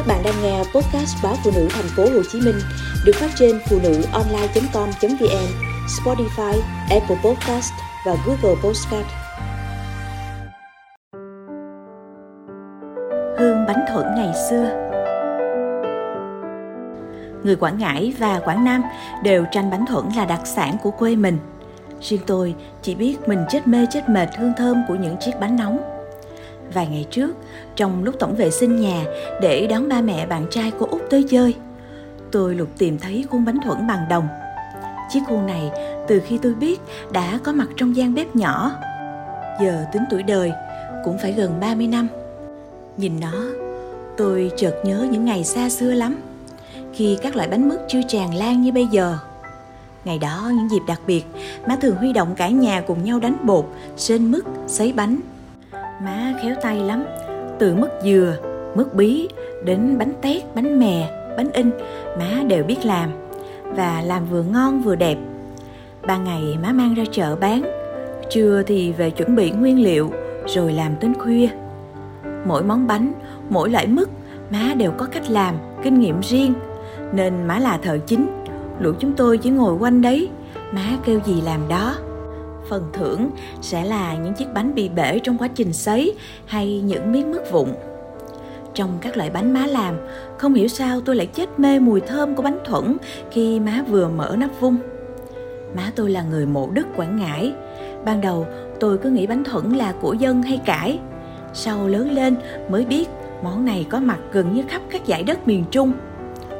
Các bạn đang nghe podcast báo phụ nữ thành phố Hồ Chí Minh được phát trên phụ nữ online.com.vn, Spotify, Apple Podcast và Google Podcast. Hương bánh thuận ngày xưa Người Quảng Ngãi và Quảng Nam đều tranh bánh thuận là đặc sản của quê mình. Riêng tôi chỉ biết mình chết mê chết mệt hương thơm của những chiếc bánh nóng vài ngày trước trong lúc tổng vệ sinh nhà để đón ba mẹ bạn trai của út tới chơi. Tôi lục tìm thấy khuôn bánh thuẫn bằng đồng. Chiếc khuôn này từ khi tôi biết đã có mặt trong gian bếp nhỏ. Giờ tính tuổi đời cũng phải gần 30 năm. Nhìn nó tôi chợt nhớ những ngày xa xưa lắm khi các loại bánh mứt chưa tràn lan như bây giờ. Ngày đó những dịp đặc biệt, má thường huy động cả nhà cùng nhau đánh bột, sên mứt, sấy bánh. Má khéo tay lắm, từ mứt dừa, mứt bí đến bánh tét, bánh mè, bánh in, má đều biết làm và làm vừa ngon vừa đẹp. Ban ngày má mang ra chợ bán, trưa thì về chuẩn bị nguyên liệu rồi làm đến khuya. Mỗi món bánh, mỗi loại mứt má đều có cách làm, kinh nghiệm riêng nên má là thợ chính. Lũ chúng tôi chỉ ngồi quanh đấy, má kêu gì làm đó phần thưởng sẽ là những chiếc bánh bị bể trong quá trình sấy hay những miếng mứt vụn. Trong các loại bánh má làm, không hiểu sao tôi lại chết mê mùi thơm của bánh thuẫn khi má vừa mở nắp vung. Má tôi là người mộ đức Quảng Ngãi. Ban đầu tôi cứ nghĩ bánh thuẫn là của dân hay cải. Sau lớn lên mới biết món này có mặt gần như khắp các dải đất miền Trung.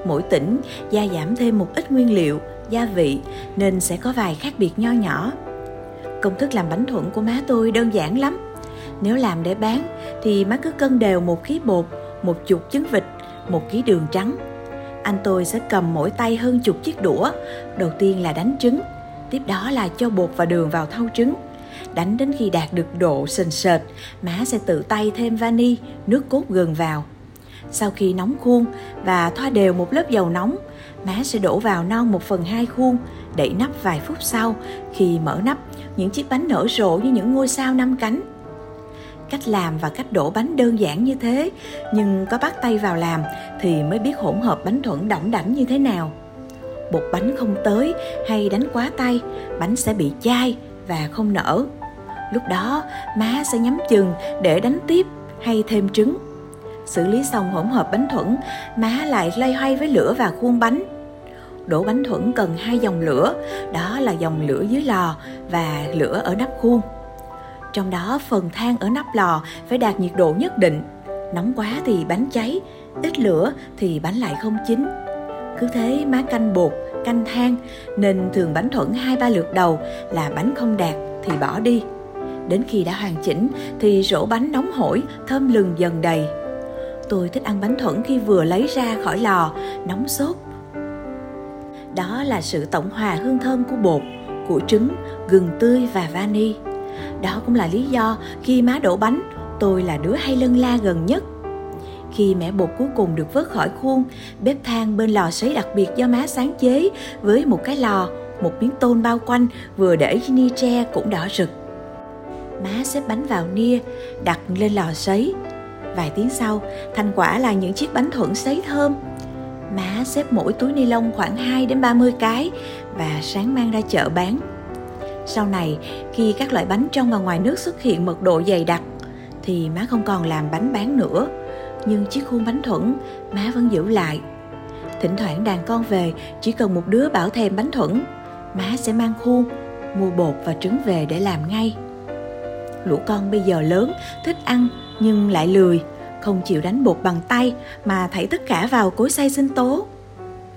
Mỗi tỉnh gia giảm thêm một ít nguyên liệu, gia vị nên sẽ có vài khác biệt nho nhỏ. Công thức làm bánh thuận của má tôi đơn giản lắm. Nếu làm để bán thì má cứ cân đều một ký bột, một chục trứng vịt, một ký đường trắng. Anh tôi sẽ cầm mỗi tay hơn chục chiếc đũa. Đầu tiên là đánh trứng, tiếp đó là cho bột và đường vào thau trứng. Đánh đến khi đạt được độ sền sệt, má sẽ tự tay thêm vani, nước cốt gừng vào. Sau khi nóng khuôn và thoa đều một lớp dầu nóng, má sẽ đổ vào non 1 phần 2 khuôn, đậy nắp vài phút sau. Khi mở nắp, những chiếc bánh nở rộ như những ngôi sao năm cánh. Cách làm và cách đổ bánh đơn giản như thế, nhưng có bắt tay vào làm thì mới biết hỗn hợp bánh thuận đỏng đảnh như thế nào. Bột bánh không tới hay đánh quá tay, bánh sẽ bị chai và không nở. Lúc đó, má sẽ nhắm chừng để đánh tiếp hay thêm trứng. Xử lý xong hỗn hợp bánh thuẫn, má lại lay hoay với lửa và khuôn bánh đổ bánh thuẫn cần hai dòng lửa, đó là dòng lửa dưới lò và lửa ở nắp khuôn. Trong đó phần than ở nắp lò phải đạt nhiệt độ nhất định, nóng quá thì bánh cháy, ít lửa thì bánh lại không chín. Cứ thế má canh bột, canh than nên thường bánh thuẫn hai ba lượt đầu là bánh không đạt thì bỏ đi. Đến khi đã hoàn chỉnh thì rổ bánh nóng hổi, thơm lừng dần đầy. Tôi thích ăn bánh thuẫn khi vừa lấy ra khỏi lò, nóng sốt đó là sự tổng hòa hương thơm của bột, của trứng, gừng tươi và vani. Đó cũng là lý do khi má đổ bánh, tôi là đứa hay lân la gần nhất. Khi mẻ bột cuối cùng được vớt khỏi khuôn, bếp than bên lò sấy đặc biệt do má sáng chế với một cái lò, một miếng tôn bao quanh vừa để ni tre cũng đỏ rực. Má xếp bánh vào nia, đặt lên lò sấy. Vài tiếng sau, thành quả là những chiếc bánh thuận sấy thơm, Má xếp mỗi túi ni lông khoảng 2 đến 30 cái và sáng mang ra chợ bán. Sau này, khi các loại bánh trong và ngoài nước xuất hiện mật độ dày đặc, thì má không còn làm bánh bán nữa. Nhưng chiếc khuôn bánh thuẫn, má vẫn giữ lại. Thỉnh thoảng đàn con về, chỉ cần một đứa bảo thèm bánh thuẫn, má sẽ mang khuôn, mua bột và trứng về để làm ngay. Lũ con bây giờ lớn, thích ăn nhưng lại lười, không chịu đánh bột bằng tay mà thảy tất cả vào cối xay sinh tố.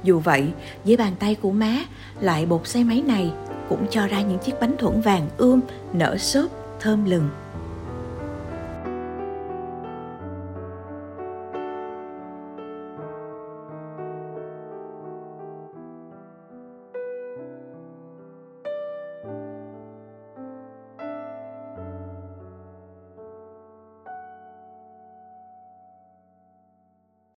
Dù vậy, với bàn tay của má, loại bột xay máy này cũng cho ra những chiếc bánh thuẫn vàng ươm, nở xốp, thơm lừng.